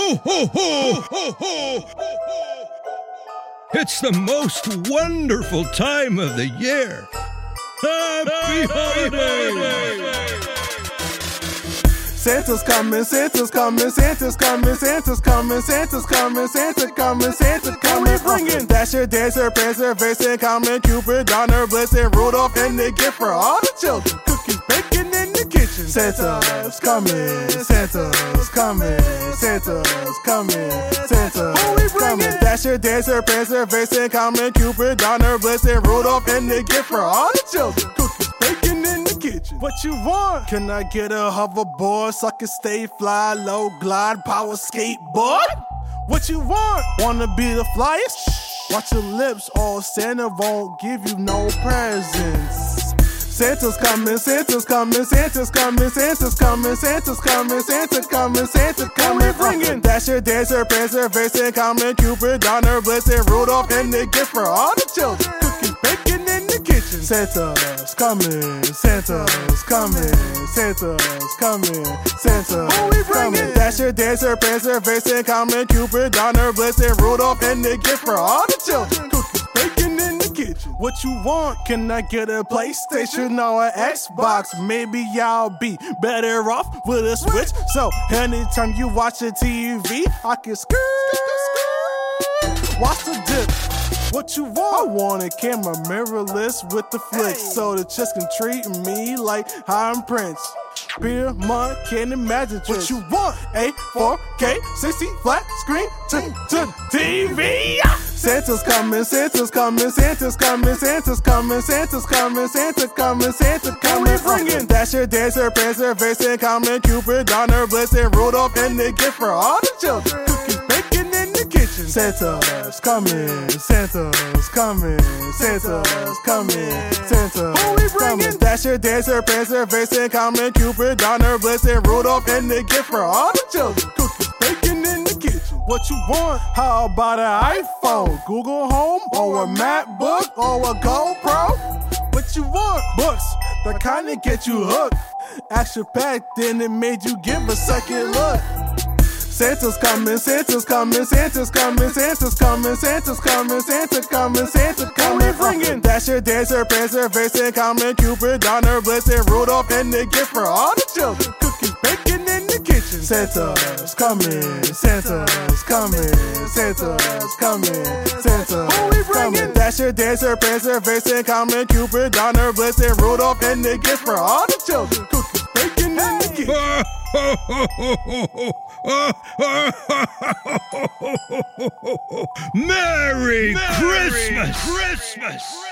Ho, ho, ho, ho, ho. It's the most wonderful time of the year. Happy holidays! Santa's coming, Santa's coming, Santa's coming, Santa's coming, Santa's coming, Santa coming, Santa coming. Bringing Dasher, Dancer, Prancer, Vixen, Comet, Cupid, Donner, Blitzen, Rudolph, and the gift for all the children. Baking in the kitchen. Santa's coming, Santa's coming, Santa's coming, Santa's oh, coming. Dasher, Dancer, Prancer, Vixen, Comet, Cupid, Donner, Blitzen, Rudolph, and the gift for all the children. Cookies baking in the kitchen. What you want? Can I get a hoverboard so I can stay fly, low glide, power skateboard? What you want? Wanna be the flyest? Watch your lips, or Santa won't give you no presents. Santa's coming, Santa's coming, Santa's coming, Santa's coming, Santa's coming, Santa coming, Santa coming. Bringing Dasher, Dancer, Prancer, Vixen, Comet, Cupid, Donner, Blitzen, Rudolph, and the gift for all the children. Cookies baking in the kitchen. Santa's coming, Santa's coming, Santa's coming, Santa's coming. Dasher, Dancer, Prancer, Vixen, Comet, Cupid, Donner, Blitzen, Rudolph, and the gift for all the children. Cookies baking in What you want? Can I get a PlayStation or an Xbox? Maybe y'all be better off with a Switch. So anytime you watch a TV, I can skirt, watch the dip. What you want? I want a camera mirrorless with the flick, so the chicks can treat me like I'm Prince. Beer, mud, can't imagine tricks. What you want? A 4K, 60 flat screen to, to TV. Ah! Santa's coming, Santa's coming, Santa's coming, Santa's coming, Santa's coming, Santa coming, Santa coming. Bringing Dasher, Dancer, Prancer, Vixen, Comet, Cupid, Donner, Blitzen, Rudolph, and the gift for all the children. Cookies baking in the kitchen. Santa's coming, Santa's coming, Santa's coming, Santa's coming. Dasher, Dancer, Prancer, Vixen, Comet, Cupid, Donner, Blitzen, Rudolph, and the gift for all the children. What you want? How about an iPhone, Google Home, or a MacBook, or a GoPro? What you want? Books that kinda get you hooked. Action packed, then it made you give a second look. Santa's coming, Santa's coming, Santa's coming, Santa's coming, Santa's coming, Santa coming, Santa coming. Bringing Dasher, Dancer, Prancer, Vixen, Comet, Cupid, Donner, Blitzen, Rudolph, and the gift for all the children. Cookies Santa's coming, Santa's coming, Santa's coming, Santa's coming. Dasher, Dancer, Prancer, Vixen, Comet, Cupid, Donner, Blitzen, Rudolph, and the gift for all the children. Cookies baking in the kitchen. Merry, Merry Christmas! Christmas!